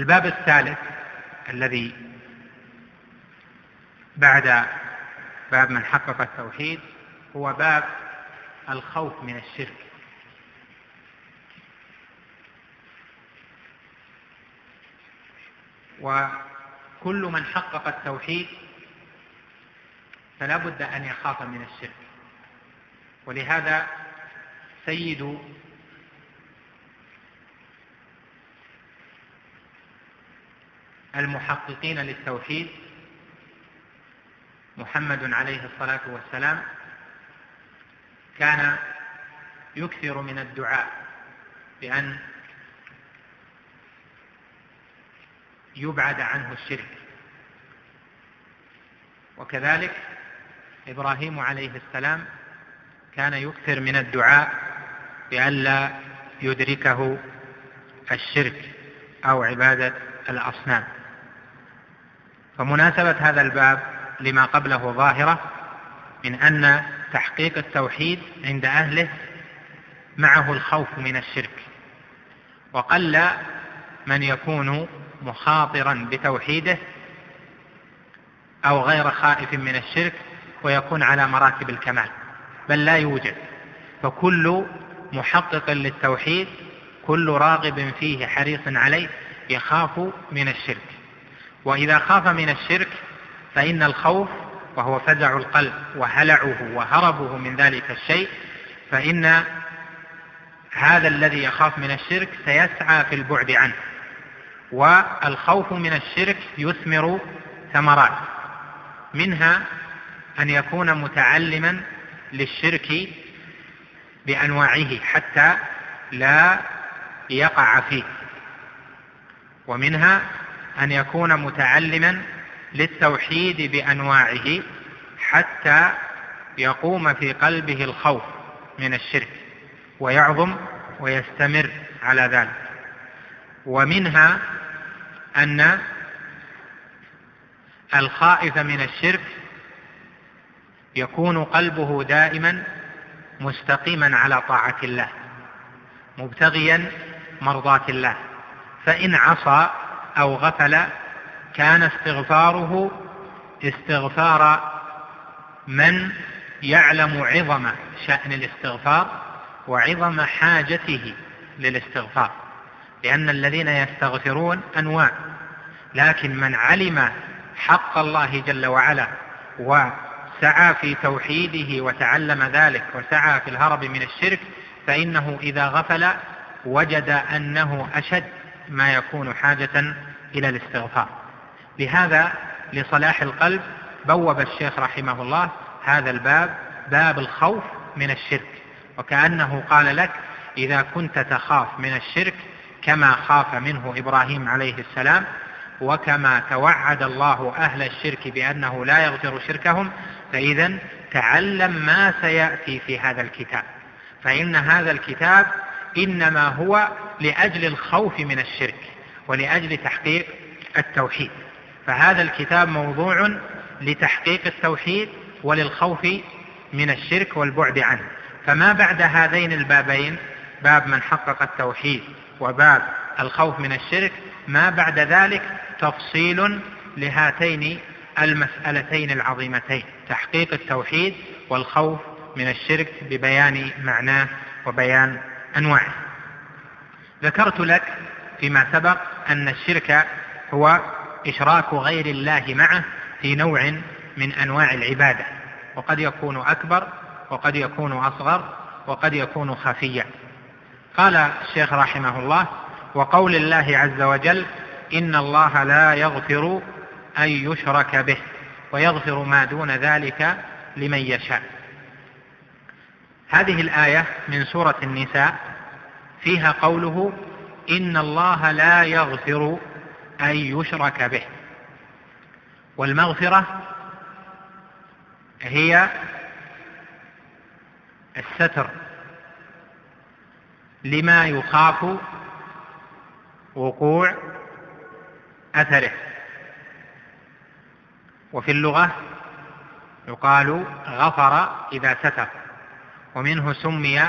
الباب الثالث الذي بعد باب من حقق التوحيد هو باب الخوف من الشرك. وكل من حقق التوحيد فلا بد أن يخاف من الشرك. ولهذا سيد المحققين للتوحيد. محمد عليه الصلاة والسلام كان يكثر من الدعاء بأن يبعد عنه الشرك. وكذلك إبراهيم عليه السلام كان يكثر من الدعاء بألا يدركه الشرك أو عبادة الأصنام. فمناسبة هذا الباب لما قبله ظاهرة من أن تحقيق التوحيد عند أهله معه الخوف من الشرك وقل من يكون مخاطرا بتوحيده أو غير خائف من الشرك ويكون على مراتب الكمال بل لا يوجد فكل محقق للتوحيد كل راغب فيه حريص عليه يخاف من الشرك. وإذا خاف من الشرك فإن الخوف وهو فزع القلب وهلعه وهربه من ذلك الشيء فإن هذا الذي يخاف من الشرك سيسعى في البعد عنه. والخوف من الشرك يثمر ثمرات منها أن يكون متعلما للشرك بأنواعه حتى لا يقع فيه ومنها أن يكون متعلما للتوحيد بأنواعه حتى يقوم في قلبه الخوف من الشرك ويعظم ويستمر على ذلك. ومنها أن الخائف من الشرك يكون قلبه دائما مستقيما على طاعة الله مبتغيا مرضاة الله. فإن عصى أو غفل كان استغفاره استغفار من يعلم عظم شأن الاستغفار وعظم حاجته للاستغفار. لأن الذين يستغفرون أنواع لكن من علم حق الله جل وعلا وسعى في توحيده وتعلم ذلك وسعى في الهرب من الشرك فإنه إذا غفل وجد أنه أشد. ما يكون حاجة إلى الاستغفار. لهذا لصلاح القلب بوب الشيخ رحمه الله هذا الباب باب الخوف من الشرك. وكأنه قال لك إذا كنت تخاف من الشرك كما خاف منه إبراهيم عليه السلام وكما توعد الله أهل الشرك بأنه لا يغفر شركهم فإذا تعلم ما سيأتي في هذا الكتاب. فإن هذا الكتاب إنما هو لأجل الخوف من الشرك ولأجل تحقيق التوحيد. فهذا الكتاب موضوع لتحقيق التوحيد وللخوف من الشرك والبعد عنه. فما بعد هذين البابين باب من حقق التوحيد وباب الخوف من الشرك ما بعد ذلك تفصيل لهاتين المسألتين العظيمتين تحقيق التوحيد والخوف من الشرك ببيان معناه وبيان أنواعه ذكرت لك فيما سبق أن الشرك هو إشراك غير الله معه في نوع من أنواع العبادة. وقد يكون أكبر وقد يكون أصغر وقد يكون خفيا. قال الشيخ رحمه الله وقول الله عز وجل إن الله لا يغفر أن يشرك به ويغفر ما دون ذلك لمن يشاء. هذه الآية من سورة النساء فيها قوله إن الله لا يغفر أن يشرك به. والمغفرة هي الستر لما يخاف وقوع أثره. وفي اللغة يقال غفر إذا ستر. ومنه سمي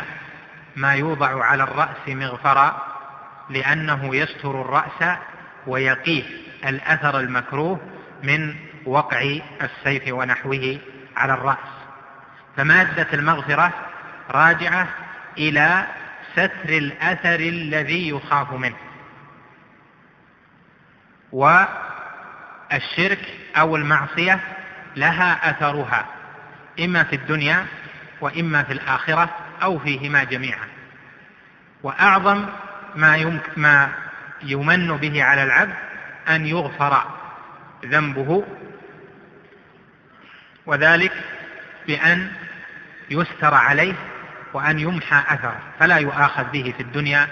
ما يوضع على الرأس مغفرا لأنه يستر الرأس ويقيه الأثر المكروه من وقع السيف ونحوه على الرأس. فمادة المغفرة راجعة إلى ستر الأثر الذي يخاف منه. والشرك أو المعصية لها أثرها إما في الدنيا وإما في الآخرة أو فيهما جميعا. وأعظم ما, ما يمن به على العبد أن يغفر ذنبه وذلك بأن يستر عليه وأن يمحى أثره. فلا يؤاخذ به في الدنيا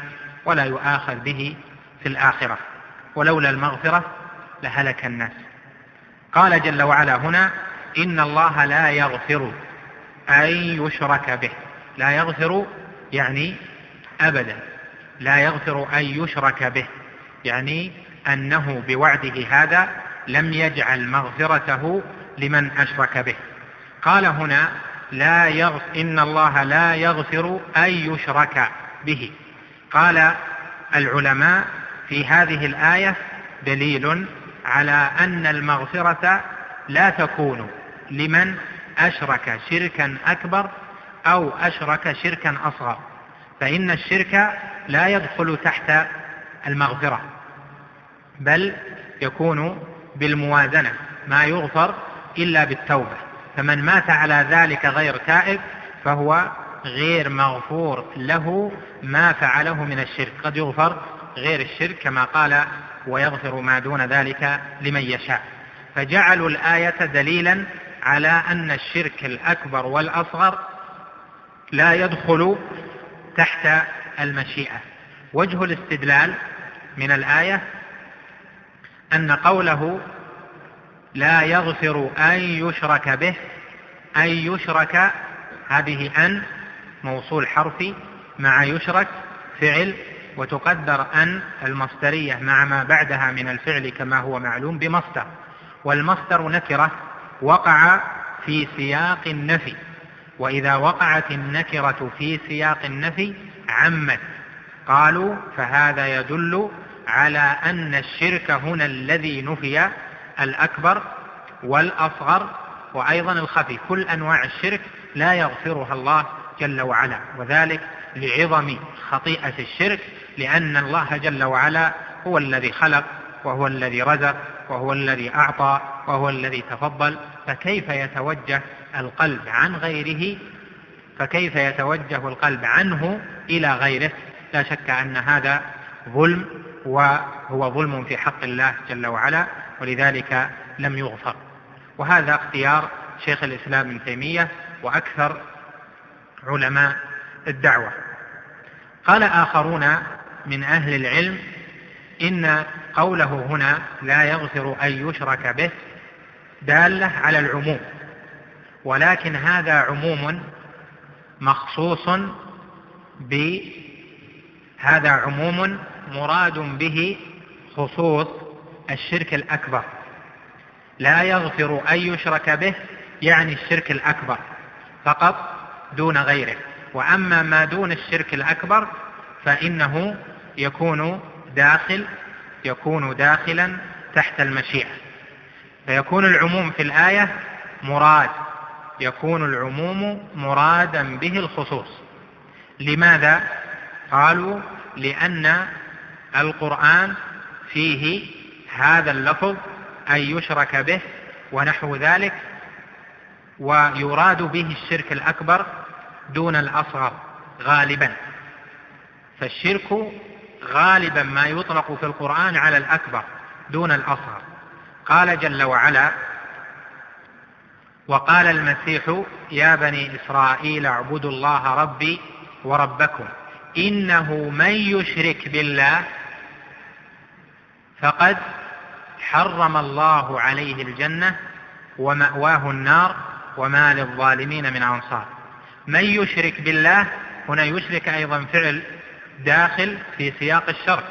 ولا يؤاخذ به في الآخرة. ولولا المغفرة لهلك الناس. قال جل وعلا هنا إن الله لا يغفر أن يشرك به. لا يغفر يعني أبدا. لا يغفر أن يشرك به. يعني أنه بوعده هذا لم يجعل مغفرته لمن أشرك به. قال هنا لا يغف إن الله لا يغفر أن يشرك به. قال العلماء في هذه الآية دليل على أن المغفرة لا تكون لمن أشرك شركا أكبر أو أشرك شركا أصغر. فإن الشرك لا يدخل تحت المغفرة بل يكون بالموازنة ما يغفر إلا بالتوبة. فمن مات على ذلك غير تائب فهو غير مغفور له ما فعله من الشرك. قد يغفر غير الشرك كما قال ويغفر ما دون ذلك لمن يشاء فجعلوا الآية دليلا على أن الشرك الأكبر والأصغر لا يدخل تحت المشيئة. وجه الاستدلال من الآية أن قوله لا يغفر أن يشرك به أن يشرك هذه أن موصول حرفي مع يشرك فعل وتقدر أن المصدرية مع ما بعدها من الفعل كما هو معلوم بمصدر. والمصدر نكرة وقع في سياق النفي وإذا وقعت النكرة في سياق النفي عمت. قالوا فهذا يدل على أن الشرك هنا الذي نفي الأكبر والأصغر وأيضا الخفي. كل أنواع الشرك لا يغفرها الله جل وعلا وذلك لعظم خطيئة الشرك لأن الله جل وعلا هو الذي خلق وهو الذي رزق وهو الذي أعطى وهو الذي تفضل فكيف يتوجه القلب عن غيره؟ فكيف يتوجه القلب عنه إلى غيره؟ لا شك أن هذا ظلم وهو ظلم في حق الله جل وعلا ولذلك لم يغفر. وهذا اختيار شيخ الإسلام ابن تيمية وأكثر علماء الدعوة. قال آخرون من أهل العلم إن قوله هنا لا يغفر أن يشرك به دالة على العموم ولكن هذا عموم مخصوص ب هذا عموم مراد به خصوص الشرك الأكبر. لا يغفر أن يشرك به يعني الشرك الأكبر فقط دون غيره وأما ما دون الشرك الأكبر فإنه يكون داخل يكون داخلا تحت المشيئة. فيكون العموم في الآية مراد يكون العموم مرادا به الخصوص. لماذا؟ قالوا لأن القرآن فيه هذا اللفظ أن يشرك به ونحو ذلك ويراد به الشرك الأكبر دون الأصغر غالبا. فالشرك غالبا ما يطلق في القرآن على الأكبر دون الأصغر. قال جل وعلا وقال المسيح يا بني إسرائيل اعبدوا الله ربي وربكم إنه من يشرك بالله فقد حرم الله عليه الجنة ومأواه النار وما للظالمين من أنصار. من يشرك بالله هنا يشرك أيضا فعل داخل في سياق الشرك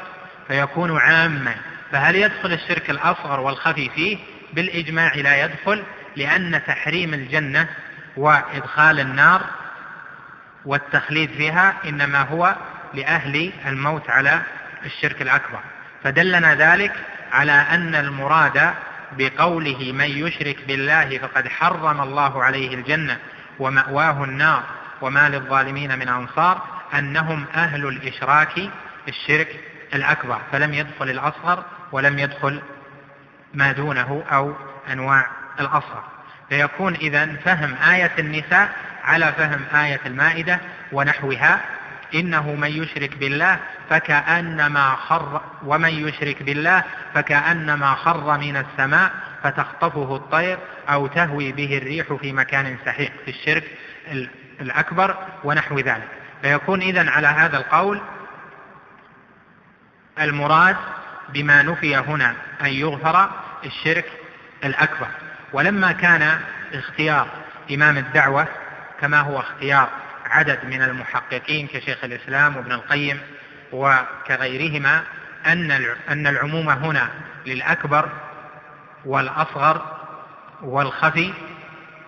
فيكون عاما. فهل يدخل الشرك الأصغر والخفي فيه؟ بالإجماع لا يدخل لأن تحريم الجنة وإدخال النار والتخليد فيها إنما هو لأهل الموت على الشرك الأكبر. فدلنا ذلك على أن المراد بقوله من يشرك بالله فقد حرم الله عليه الجنة ومأواه النار وما للظالمين من أنصار أنهم أهل الإشراك الشرك الأكبر فلم يدخل الأصغر ولم يدخل ما دونه أو أنواع الأصغر. فيكون إذا فهم آية النساء على فهم آية المائدة ونحوها. إنه من يشرك بالله فكأنما خر ومن يشرك بالله فكأنما خر من السماء فتخطفه الطير أو تهوي به الريح في مكان سحيق في الشرك الأكبر ونحو ذلك. فيكون إذن على هذا القول المراد بما نفي هنا أن يغفر الشرك الأكبر. ولما كان اختيار إمام الدعوة كما هو اختيار عدد من المحققين كشيخ الإسلام وابن القيم وكغيرهما أن أن العموم هنا للأكبر والأصغر والخفي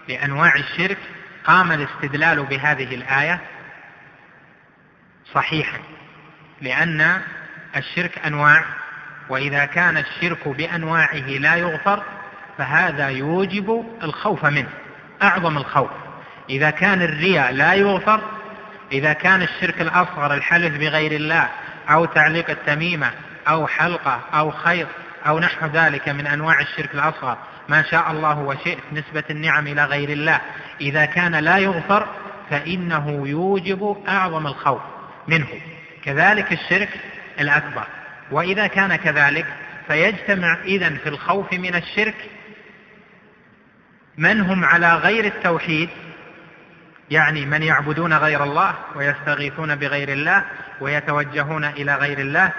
لأنواع الشرك قام الاستدلال بهذه الآية صحيحا لأن الشرك أنواع وإذا كان الشرك بأنواعه لا يغفر فهذا يوجب الخوف منه أعظم الخوف. إذا كان الرياء لا يغفر إذا كان الشرك الأصغر الحلف بغير الله أو تعليق التميمة أو حلقة أو خيط أو نحو ذلك من أنواع الشرك الأصغر ما شاء الله وشئت نسبة النعم إلى غير الله إذا كان لا يغفر فإنه يوجب أعظم الخوف. منه. كذلك الشرك الأكبر. وإذا كان كذلك فيجتمع إذا في الخوف من الشرك من هم على غير التوحيد يعني من يعبدون غير الله ويستغيثون بغير الله ويتوجهون إلى غير الله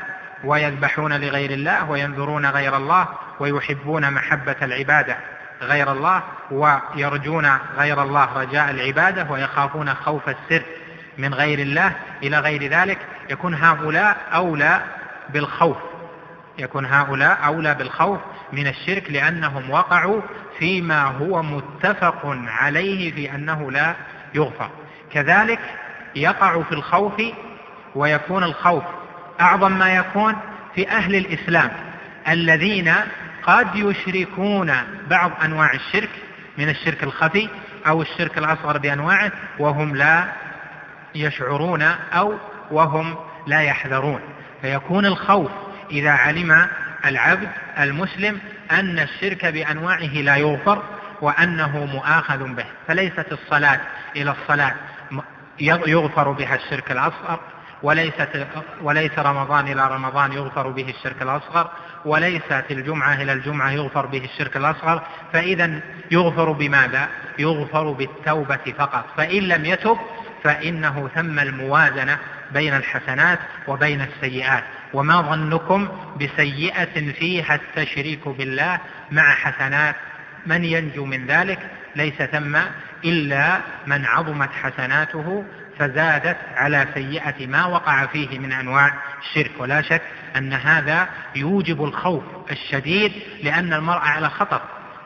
ويذبحون لغير الله وينذرون غير الله ويحبون محبة العبادة غير الله ويرجون غير الله رجاء العبادة ويخافون خوف السر. من غير الله إلى غير ذلك يكون هؤلاء أولى بالخوف. يكون هؤلاء أولى بالخوف من الشرك لأنهم وقعوا فيما هو متفق عليه في أنه لا يغفر. كذلك يقع في الخوف ويكون الخوف أعظم ما يكون في أهل الإسلام الذين قد يشركون بعض أنواع الشرك من الشرك الخفي أو الشرك الأصغر بأنواعه وهم لا يشعرون أو وهم لا يحذرون. فيكون الخوف إذا علم العبد المسلم أن الشرك بأنواعه لا يغفر وأنه مؤاخذ به. فليست الصلاة إلى الصلاة يغفر بها الشرك الأصغر وليست وليس رمضان إلى رمضان يغفر به الشرك الأصغر وليست الجمعة إلى الجمعة يغفر به الشرك الأصغر. فإذا يغفر بماذا؟ يغفر بالتوبة فقط. فإن لم يتب فإنه ثم الموازنة بين الحسنات وبين السيئات. وما ظنكم بسيئة فيها التشريك بالله مع حسنات؟ من ينجو من ذلك؟ ليس ثم إلا من عظمت حسناته فزادت على سيئة ما وقع فيه من أنواع الشرك. ولا شك أن هذا يوجب الخوف الشديد لأن المرء على خطر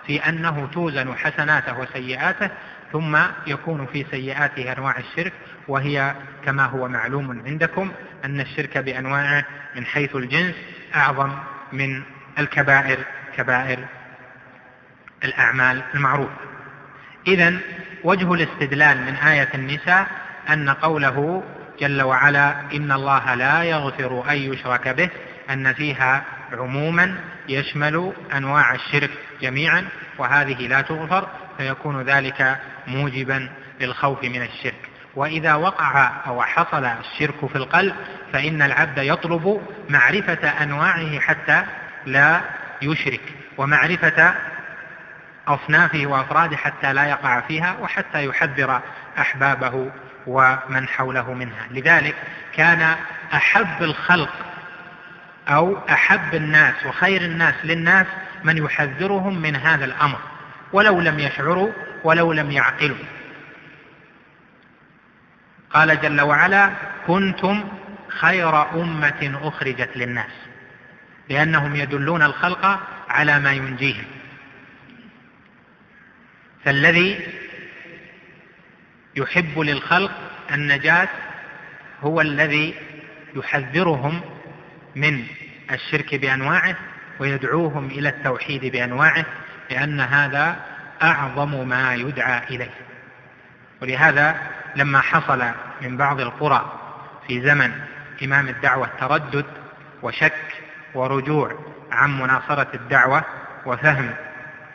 في أنه توزن حسناته وسيئاته ثم يكون في سيئاته أنواع الشرك وهي كما هو معلوم عندكم أن الشرك بأنواعه من حيث الجنس أعظم من الكبائر كبائر الأعمال المعروفة. إذا وجه الاستدلال من آية النساء أن قوله جل وعلا إن الله لا يغفر أن يشرك به أن فيها عموما يشمل أنواع الشرك جميعا وهذه لا تغفر فيكون ذلك موجبا للخوف من الشرك. وإذا وقع أو حصل الشرك في القلب فإن العبد يطلب معرفة أنواعه حتى لا يشرك ومعرفة أصنافه وأفراده حتى لا يقع فيها وحتى يحذر أحبابه ومن حوله منها. لذلك كان أحب الخلق أو أحب الناس وخير الناس للناس من يحذرهم من هذا الأمر. ولو لم يشعروا ولو لم يعقلوا. قال جل وعلا كنتم خير أمة أخرجت للناس لأنهم يدلون الخلق على ما ينجيهم. فالذي يحب للخلق النجاة هو الذي يحذرهم من الشرك بأنواعه ويدعوهم إلى التوحيد بأنواعه لأن هذا أعظم ما يدعى إليه. ولهذا لما حصل من بعض القرى في زمن إمام الدعوة تردد وشك ورجوع عن مناصرة الدعوة وفهم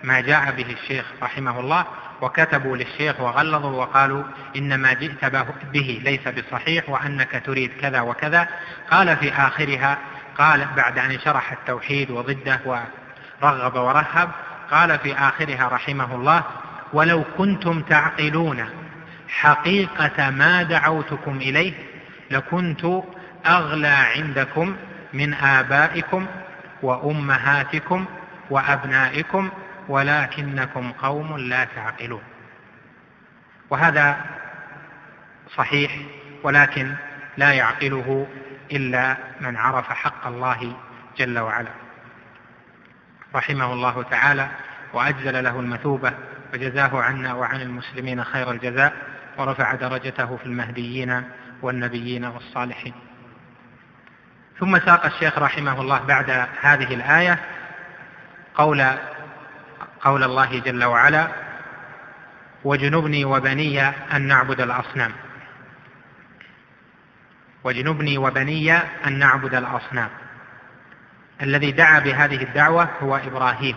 ما جاء به الشيخ رحمه الله وكتبوا للشيخ وغلظوا وقالوا إن ما جئت به ليس بصحيح وأنك تريد كذا وكذا. قال في آخرها قال بعد أن شرح التوحيد وضده ورغب ورهب قال في آخرها رحمه الله ولو كنتم تعقلون حقيقة ما دعوتكم إليه لكنت أغلى عندكم من آبائكم وأمهاتكم وأبنائكم ولكنكم قوم لا تعقلون. وهذا صحيح ولكن لا يعقله إلا من عرف حق الله جل وعلا. رحمه الله تعالى وأجزل له المثوبة وجزاه عنا وعن المسلمين خير الجزاء ورفع درجته في المهديين والنبيين والصالحين. ثم ساق الشيخ رحمه الله بعد هذه الآية قول قول الله جل وعلا واجنبني وبني أن نعبد الأصنام. واجنبني وبني أن نعبد الأصنام. الذي دعا بهذه الدعوة هو إبراهيم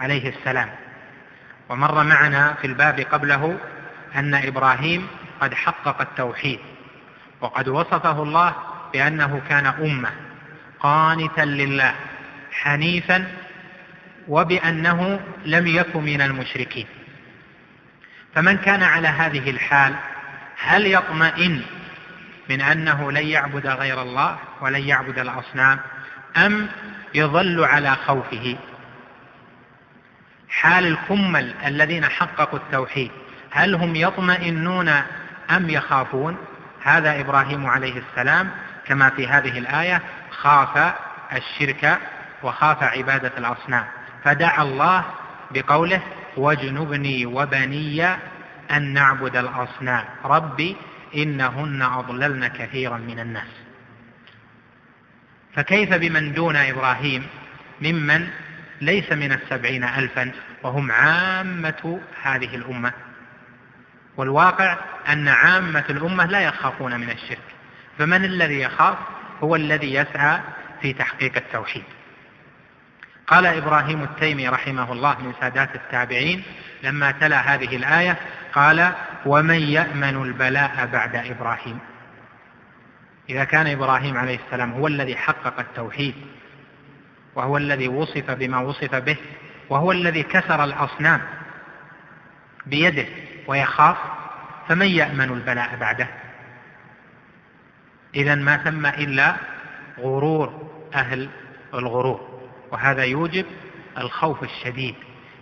عليه السلام. ومر معنا في الباب قبله أن إبراهيم قد حقق التوحيد وقد وصفه الله بأنه كان أمة قانتا لله حنيفا وبأنه لم يكن من المشركين. فمن كان على هذه الحال هل يطمئن من أنه لن يعبد غير الله ولن يعبد الأصنام؟ أم يظل على خوفه؟ حال الكمل الذين حققوا التوحيد هل هم يطمئنون أم يخافون؟ هذا إبراهيم عليه السلام كما في هذه الآية خاف الشرك وخاف عبادة الأصنام. فدعا الله بقوله واجنبني وبني أن نعبد الأصنام ربي إنهن أضللن كثيرا من الناس. فكيف بمن دون إبراهيم ممن ليس من السبعين ألفا وهم عامة هذه الأمة؟ والواقع أن عامة الأمة لا يخافون من الشرك فمن الذي يخاف؟ هو الذي يسعى في تحقيق التوحيد. قال إبراهيم التيمي رحمه الله من سادات التابعين لما تلا هذه الآية قال ومن يأمن البلاء بعد إبراهيم؟ إذا كان إبراهيم عليه السلام هو الذي حقق التوحيد وهو الذي وصف بما وصف به وهو الذي كسر الأصنام بيده ويخاف فمن يأمن البلاء بعده؟ إذا ما ثم إلا غرور أهل الغرور وهذا يوجب الخوف الشديد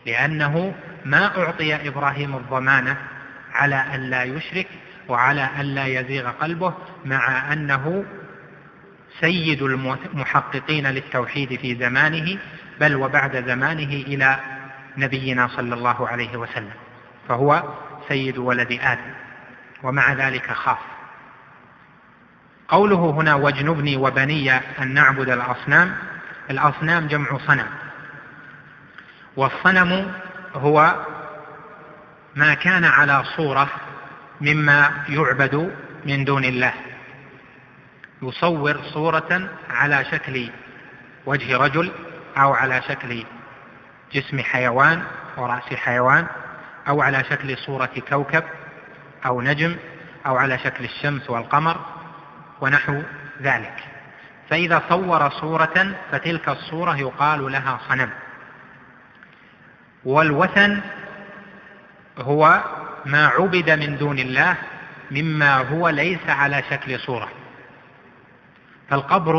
لأنه ما أعطي إبراهيم الضمانة على أن لا يشرك وعلى أن لا يزيغ قلبه مع أنه سيد المحققين للتوحيد في زمانه بل وبعد زمانه إلى نبينا صلى الله عليه وسلم فهو سيد ولد آدم ومع ذلك خاف. قوله هنا واجنبني وبني أن نعبد الأصنام الأصنام جمع صنم. والصنم هو ما كان على صورة مما يعبد من دون الله. يصور صورة على شكل وجه رجل أو على شكل جسم حيوان ورأس حيوان أو على شكل صورة كوكب أو نجم أو على شكل الشمس والقمر ونحو ذلك. فإذا صور صورة فتلك الصورة يقال لها صنم. والوثن هو ما عبد من دون الله مما هو ليس على شكل صورة. فالقبر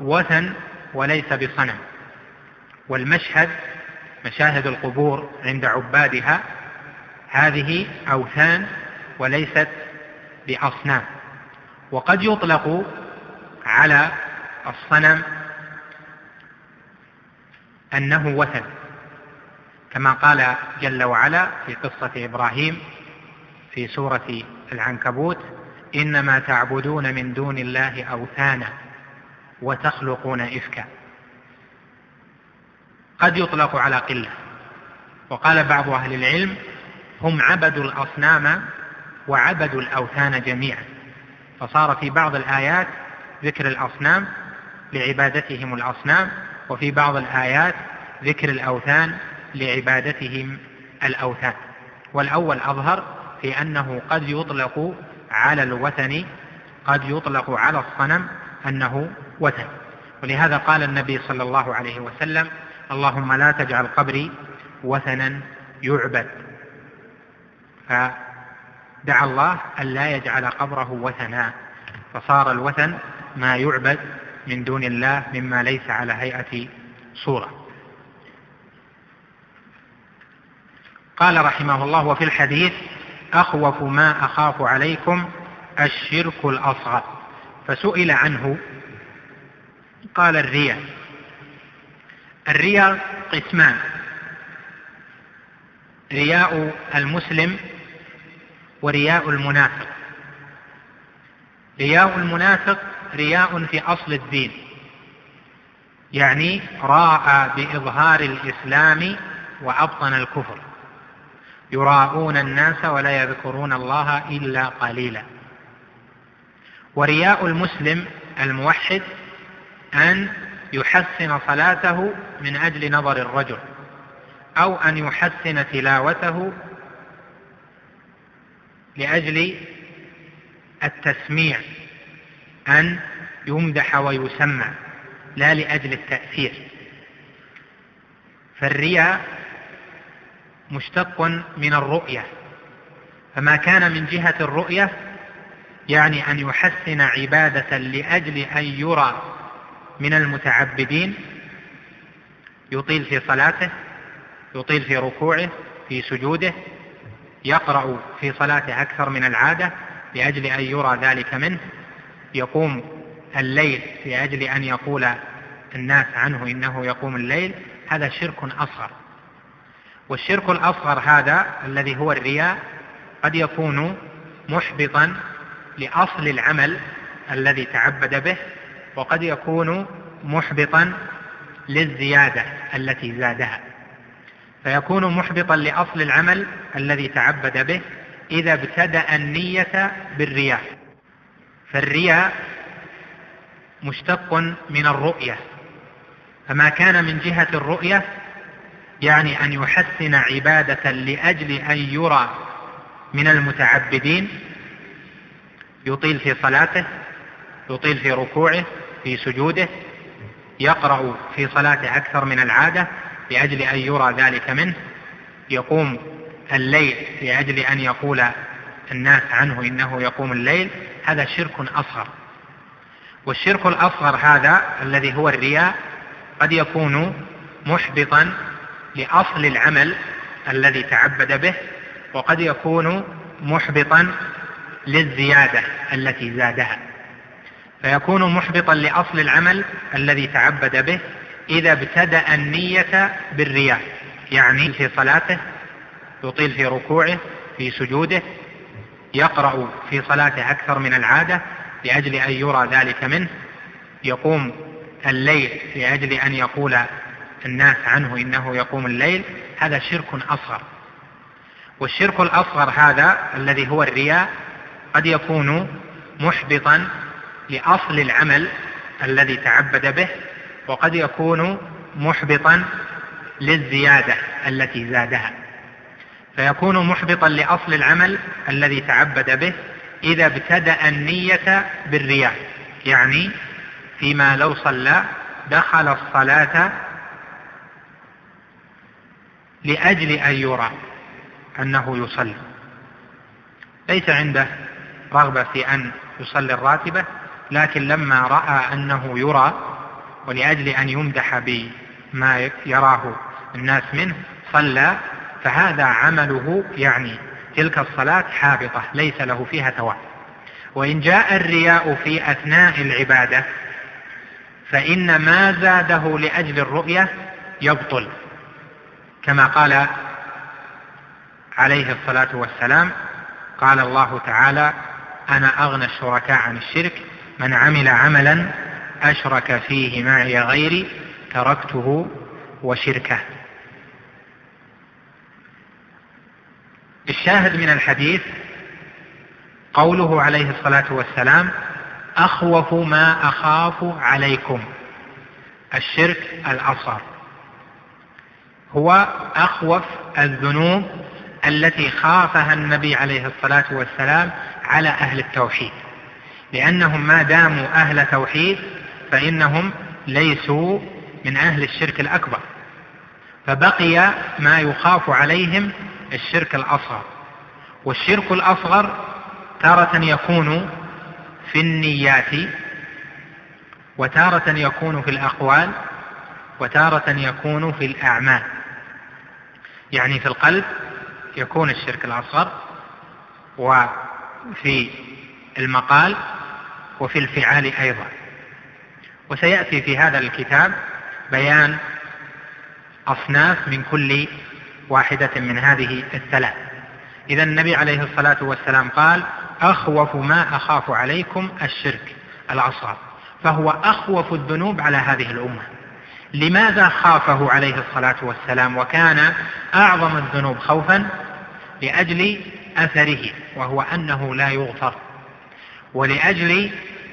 وثن وليس بصنم. والمشهد مشاهد القبور عند عبادها هذه أوثان وليست بأصنام. وقد يطلق على الصنم أنه وثن كما قال جل وعلا في قصة إبراهيم في سورة العنكبوت إنما تعبدون من دون الله أوثانا وتخلقون إفكا. قد يطلق على قلة. وقال بعض أهل العلم هم عبدوا الأصنام وعبدوا الأوثان جميعا. فصار في بعض الآيات ذكر الأصنام لعبادتهم الأصنام وفي بعض الآيات ذكر الأوثان لعبادتهم الأوثان. والأول أظهر في أنه قد يطلق على الوثن قد يطلق على الصنم أنه وثن. ولهذا قال النبي صلى الله عليه وسلم اللهم لا تجعل قبري وثنا يعبد. فدعا الله أن لا يجعل قبره وثنا فصار الوثن ما يعبد من دون الله مما ليس على هيئة صورة. قال رحمه الله وفي الحديث أخوف ما أخاف عليكم الشرك الأصغر. فسئل عنه قال الرياء. الرياء قسمان. رياء المسلم ورياء المنافق. رياء المنافق رياء في أصل الدين. يعني راء بإظهار الإسلام وأبطن الكفر. يراءون الناس ولا يذكرون الله إلا قليلا. ورياء المسلم الموحد أن يحسن صلاته من أجل نظر الرجل أو أن يحسن تلاوته لأجل التسميع أن يمدح ويسمع لا لأجل التأثير. فالرياء مشتق من الرؤية. فما كان من جهة الرؤية يعني أن يحسن عبادة لأجل أن يرى من المتعبدين يطيل في صلاته يطيل في ركوعه في سجوده يقرأ في صلاته أكثر من العادة لأجل أن يرى ذلك منه. يقوم الليل لأجل أن يقول الناس عنه إنه يقوم الليل. هذا شرك أصغر. والشرك الأصغر هذا الذي هو الرياء قد يكون محبطا لأصل العمل الذي تعبد به وقد يكون محبطا للزيادة التي زادها. فيكون محبطا لأصل العمل الذي تعبد به إذا ابتدأ النية بالرياء. فالرياء مشتق من الرؤية. فما كان من جهة الرؤية يعني أن يحسن عبادة لأجل أن يرى من المتعبدين يطيل في صلاته يطيل في ركوعه في سجوده يقرأ في صلاته أكثر من العادة لأجل أن يرى ذلك منه يقوم الليل لأجل أن يقول الناس عنه إنه يقوم الليل هذا شرك أصغر. والشرك الأصغر هذا الذي هو الرياء قد يكون محبطا لأصل العمل الذي تعبد به وقد يكون محبطا للزيادة التي زادها. فيكون محبطا لأصل العمل الذي تعبد به إذا ابتدأ النية بالرياء يعني في صلاته يطيل في ركوعه في سجوده يقرأ في صلاته أكثر من العادة لأجل أن يرى ذلك منه يقوم الليل لأجل أن يقول الناس عنه إنه يقوم الليل هذا شرك أصغر. والشرك الأصغر هذا الذي هو الرياء قد يكون محبطا لأصل العمل الذي تعبد به وقد يكون محبطا للزيادة التي زادها. فيكون محبطا لأصل العمل الذي تعبد به إذا ابتدأ النية بالرياء يعني فيما لو صلى دخل الصلاة لأجل أن يرى أنه يصلي. ليس عنده رغبة في أن يصلي الراتبة لكن لما رأى أنه يرى ولأجل أن يمدح بما يراه الناس منه صلى فهذا عمله يعني تلك الصلاة حابطة ليس له فيها ثواب. وإن جاء الرياء في أثناء العبادة فإن ما زاده لأجل الرؤية يبطل. كما قال عليه الصلاة والسلام قال الله تعالى أنا أغنى الشركاء عن الشرك من عمل عملا أشرك فيه معي غيري تركته وشركه. الشاهد من الحديث قوله عليه الصلاة والسلام أخوف ما أخاف عليكم الشرك الأصغر. هو أخوف الذنوب التي خافها النبي عليه الصلاة والسلام على أهل التوحيد. لأنهم ما داموا أهل توحيد فإنهم ليسوا من أهل الشرك الأكبر. فبقي ما يخاف عليهم الشرك الأصغر. والشرك الأصغر تارة يكون في النيات وتارة يكون في الأقوال وتارة يكون في الأعمال. يعني في القلب يكون الشرك الأصغر وفي المقال وفي الفعال أيضا. وسيأتي في هذا الكتاب بيان أصناف من كل واحدة من هذه الثلاث. إذا النبي عليه الصلاة والسلام قال أخوف ما أخاف عليكم الشرك الأصغر. فهو أخوف الذنوب على هذه الأمة. لماذا خافه عليه الصلاة والسلام وكان أعظم الذنوب خوفا؟ لأجل أثره وهو أنه لا يغفر. ولأجل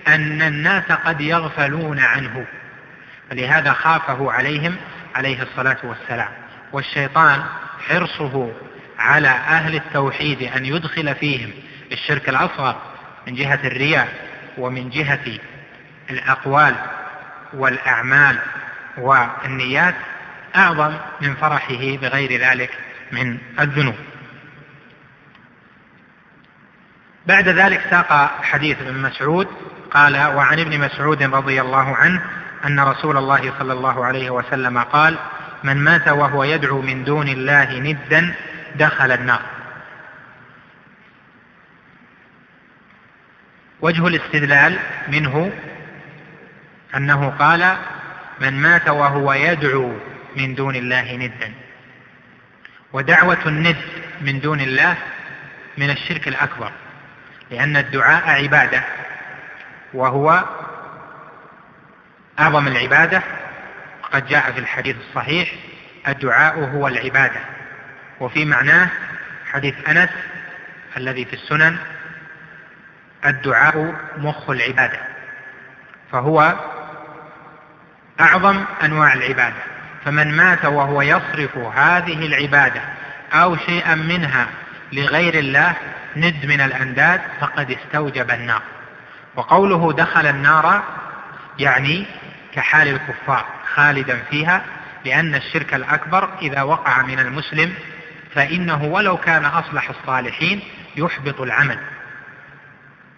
أن الناس قد يغفلون عنه. فلهذا خافه عليهم عليه الصلاة والسلام. والشيطان حرصه على أهل التوحيد أن يدخل فيهم الشرك الأصغر من جهة الرياء ومن جهة الأقوال والأعمال. والنيات أعظم من فرحه بغير ذلك من الذنوب. بعد ذلك ساق حديث ابن مسعود قال وعن ابن مسعود رضي الله عنه أن رسول الله صلى الله عليه وسلم قال من مات وهو يدعو من دون الله ندا دخل النار. وجه الاستدلال منه أنه قال من مات وهو يدعو من دون الله ندا. ودعوة الند من دون الله من الشرك الأكبر لأن الدعاء عبادة وهو أعظم العبادة. قد جاء في الحديث الصحيح الدعاء هو العبادة. وفي معناه حديث أنس الذي في السنن الدعاء مخ العبادة فهو أعظم أنواع العبادة. فمن مات وهو يصرف هذه العبادة أو شيئا منها لغير الله ند من الأنداد فقد استوجب النار. وقوله دخل النار يعني كحال الكفار خالدا فيها لأن الشرك الأكبر إذا وقع من المسلم فإنه ولو كان أصلح الصالحين يحبط العمل.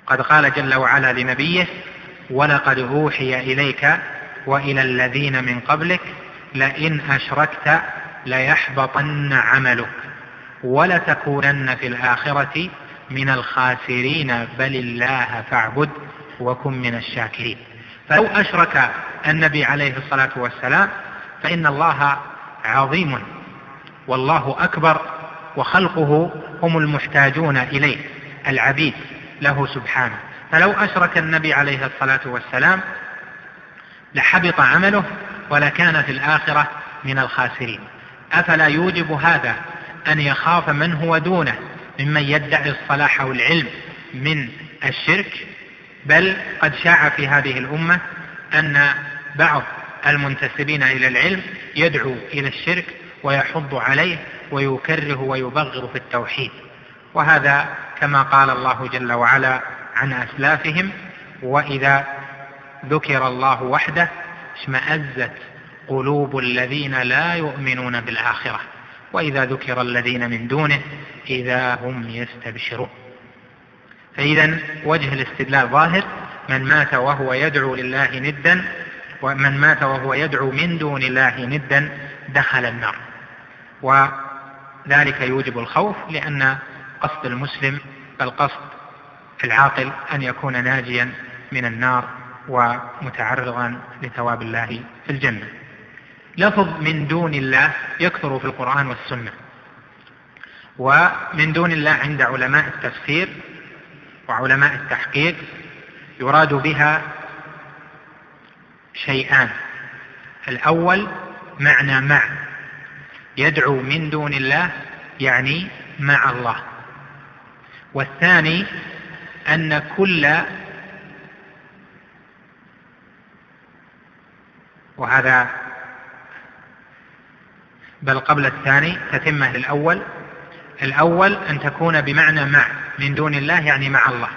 قد قال جل وعلا لنبيه ولقد أوحي إليك وإلى الذين من قبلك لئن أشركت ليحبطن عملك ولتكونن في الآخرة من الخاسرين بل الله فاعبد وكن من الشاكرين. فلو أشرك النبي عليه الصلاة والسلام فإن الله عظيم والله أكبر وخلقه هم المحتاجون إليه العبيد له سبحانه. فلو أشرك النبي عليه الصلاة والسلام لحبط عمله ولكان في الآخرة من الخاسرين. أفلا يوجب هذا أن يخاف من هو دونه ممن يدعي الصلاح والعلم من الشرك؟ بل قد شاع في هذه الأمة أن بعض المنتسبين إلى العلم يدعو إلى الشرك ويحض عليه ويكره ويبغر في التوحيد. وهذا كما قال الله جل وعلا عن أسلافهم وإذا ذكر الله وحده اشمأزت قلوب الذين لا يؤمنون بالآخرة. وإذا ذكر الذين من دونه إذا هم يستبشرون. فإذا وجه الاستدلال ظاهر. من مات وهو يدعو لله ندا ومن مات وهو يدعو من دون الله ندا دخل النار. وذلك يوجب الخوف لأن قصد المسلم بل قصد العاقل أن يكون ناجيا من النار. ومتعرضا لثواب الله في الجنة. لفظ من دون الله يكثر في القرآن والسنة. ومن دون الله عند علماء التفسير وعلماء التحقيق يراد بها شيئان. الأول معنى مع. يدعو من دون الله يعني مع الله. والثاني أن كل وهذا بل قبل الثاني تتمة للأول الأول. أن تكون بمعنى مع من دون الله يعني مع الله.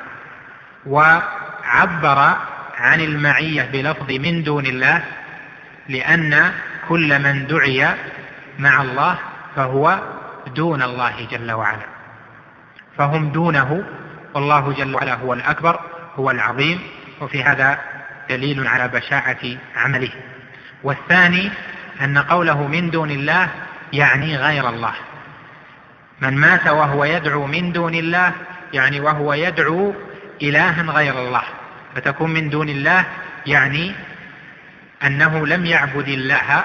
وعبر عن المعية بلفظ من دون الله لأن كل من دعي مع الله فهو دون الله جل وعلا. فهم دونه والله جل وعلا هو الأكبر هو العظيم وفي هذا دليل على بشاعة عمله. والثاني أن قوله من دون الله يعني غير الله. من مات وهو يدعو من دون الله يعني وهو يدعو إلها غير الله. فتكون من دون الله يعني أنه لم يعبد الله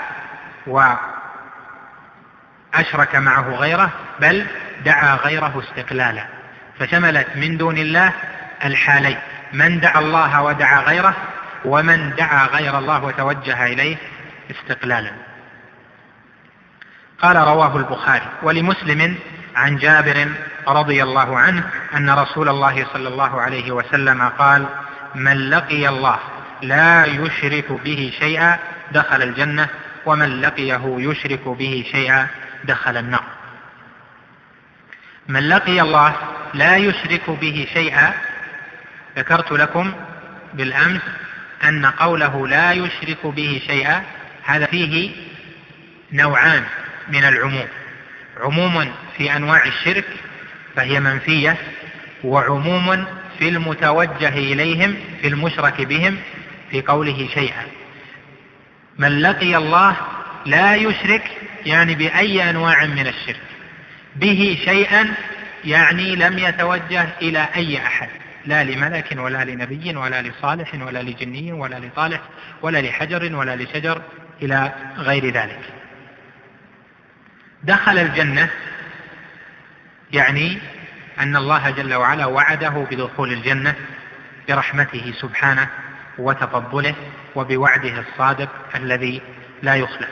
وأشرك معه غيره بل دعا غيره استقلالا. فشملت من دون الله الحالين من دعا الله ودعا غيره ومن دعا غير الله وتوجه إليه استقلالا. قال رواه البخاري ولمسلم عن جابر رضي الله عنه أن رسول الله صلى الله عليه وسلم قال من لقي الله لا يشرك به شيئا دخل الجنة ومن لقيه يشرك به شيئا دخل النار. من لقي الله لا يشرك به شيئا ذكرت لكم بالأمس أن قوله لا يشرك به شيئا هذا فيه نوعان من العموم. عموم في أنواع الشرك فهي منفية وعموم في المتوجه إليهم في المشرك بهم في قوله شيئا. من لقي الله لا يشرك يعني بأي أنواع من الشرك. به شيئا يعني لم يتوجه إلى أي أحد. لا لملك ولا لنبي ولا لصالح ولا لجني ولا لطالح ولا لحجر ولا لشجر إلى غير ذلك. دخل الجنة يعني أن الله جل وعلا وعده بدخول الجنة برحمته سبحانه وتفضله وبوعده الصادق الذي لا يخلف.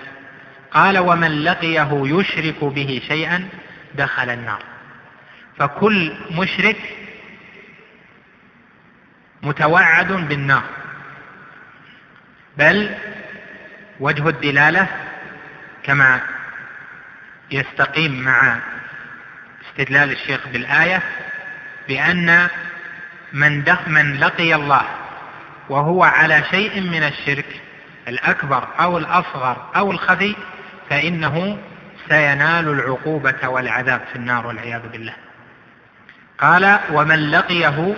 قال ومن لقيه يشرك به شيئا دخل النار. فكل مشرك متوعد بالنار. بل وجه الدلالة كما يستقيم مع استدلال الشيخ بالآية بأن من من لقي الله وهو على شيء من الشرك الأكبر أو الأصغر أو الخفي فإنه سينال العقوبة والعذاب في النار والعياذ بالله. قال ومن لقيه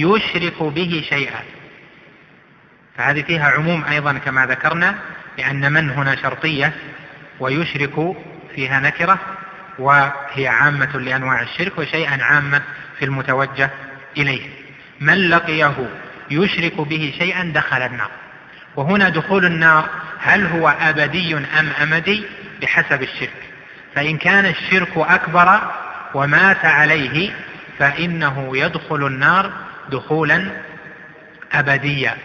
يشرك به شيئا. فهذه فيها عموم أيضا كما ذكرنا لأن من هنا شرطية ويشرك فيها نكرة وهي عامة لأنواع الشرك وشيئا عامة في المتوجه إليه. من لقيه يشرك به شيئا دخل النار. وهنا دخول النار هل هو أبدي أم أمدي؟ بحسب الشرك. فإن كان الشرك أكبر ومات عليه فإنه يدخل النار دخولا أبديا.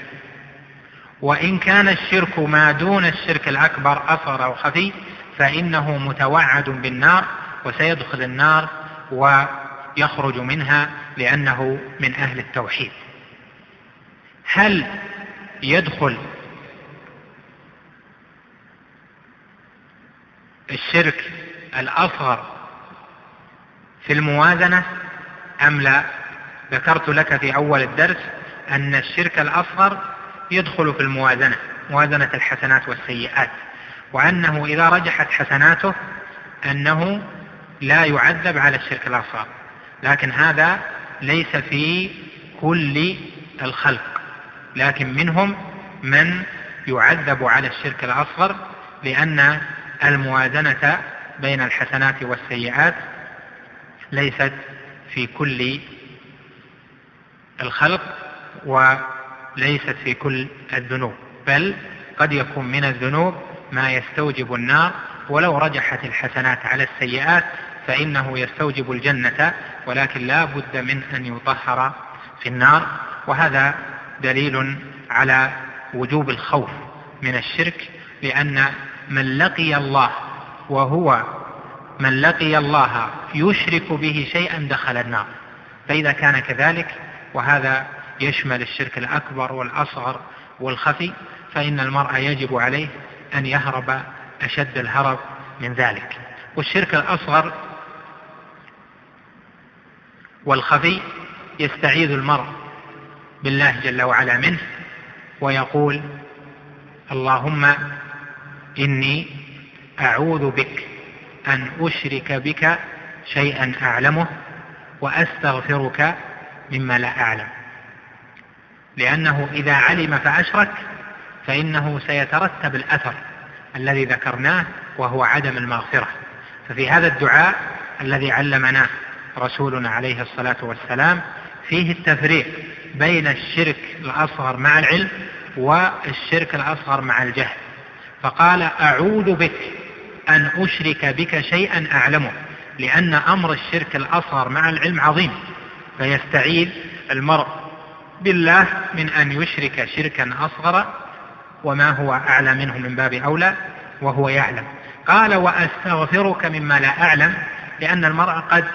وإن كان الشرك ما دون الشرك الأكبر أصغر أو خفي فإنه متوعد بالنار وسيدخل النار ويخرج منها لأنه من أهل التوحيد. هل يدخل الشرك الأصغر في الموازنة؟ أم لا؟ ذكرت لك في أول الدرس أن الشرك الأصغر يدخل في الموازنة موازنة الحسنات والسيئات وأنه إذا رجحت حسناته أنه لا يعذب على الشرك الأصغر لكن هذا ليس في كل الخلق لكن منهم من يعذب على الشرك الأصغر لأن الموازنة بين الحسنات والسيئات ليست في كل الخلق وليست في كل الذنوب بل قد يكون من الذنوب ما يستوجب النار ولو رجحت الحسنات على السيئات فإنه يستوجب الجنة ولكن لا بد من أن يطهر في النار. وهذا دليل على وجوب الخوف من الشرك لأن من لقي الله وهو من لقي الله يشرك به شيئا دخل النار. فإذا كان كذلك وهذا يشمل الشرك الأكبر والأصغر والخفي فإن المرء يجب عليه أن يهرب أشد الهرب من ذلك. والشرك الأصغر والخفي يستعيذ المرء بالله جل وعلا منه ويقول اللهم إني أعوذ بك أن أشرك بك شيئا أعلمه وأستغفرك مما لا أعلم. لأنه إذا علم فأشرك فإنه سيترتب الأثر الذي ذكرناه وهو عدم المغفرة. ففي هذا الدعاء الذي علمناه رسولنا عليه الصلاة والسلام فيه التفريق بين الشرك الأصغر مع العلم والشرك الأصغر مع الجهل. فقال أعوذ بك أن أشرك بك شيئا أعلمه لأن أمر الشرك الأصغر مع العلم عظيم. فيستعيذ المرء بالله من أن يشرك شركا أصغر وما هو أعلى منه من باب أولى وهو يعلم. قال وأستغفرك مما لا أعلم لأن المرء قد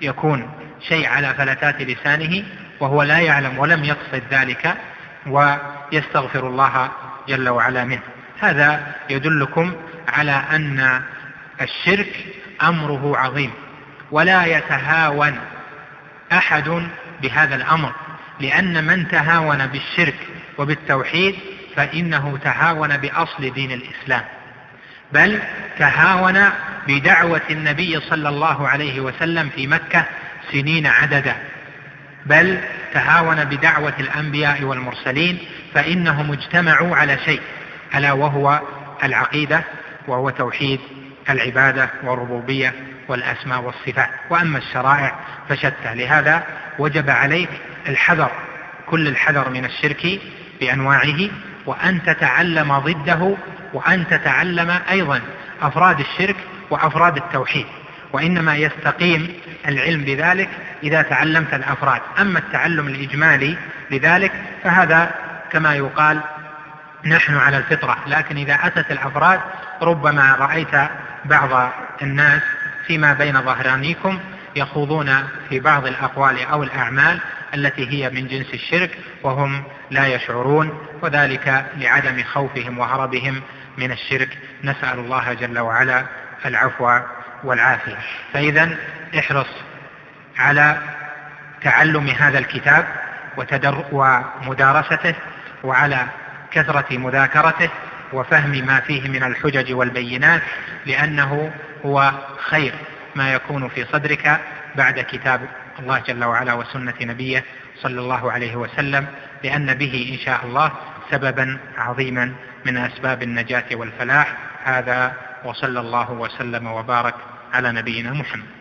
يكون شيء على فلتات لسانه وهو لا يعلم ولم يقصد ذلك ويستغفر الله جل وعلا منه. هذا يدلكم على أن الشرك أمره عظيم ولا يتهاون أحد بهذا الأمر لأن من تهاون بالشرك وبالتوحيد فإنه تهاون بأصل دين الإسلام. بل تهاون بدعوة النبي صلى الله عليه وسلم في مكة سنين عددا. بل تهاون بدعوة الأنبياء والمرسلين فإنهم اجتمعوا على شيء ألا وهو العقيدة وهو توحيد العبادة والربوبية. والأسماء والصفات. وأما الشرائع فشتى. لهذا وجب عليك الحذر كل الحذر من الشرك بأنواعه وأن تتعلم ضده وأن تتعلم أيضا أفراد الشرك وأفراد التوحيد. وإنما يستقيم العلم بذلك إذا تعلمت الأفراد. أما التعلم الإجمالي لذلك فهذا كما يقال نحن على الفطرة. لكن إذا أتت الأفراد ربما رأيت بعض الناس فيما بين ظهرانيكم يخوضون في بعض الأقوال أو الأعمال التي هي من جنس الشرك وهم لا يشعرون وذلك لعدم خوفهم وهربهم من الشرك. نسأل الله جل وعلا العفو والعافية. فإذا احرص على تعلم هذا الكتاب وتدر ومدارسته وعلى كثرة مذاكرته وفهم ما فيه من الحجج والبينات لأنه هو خير ما يكون في صدرك بعد كتاب الله جل وعلا وسنة نبيه صلى الله عليه وسلم لأن به إن شاء الله سببا عظيما من أسباب النجاة والفلاح. هذا وصلى الله وسلم وبارك على نبينا محمد.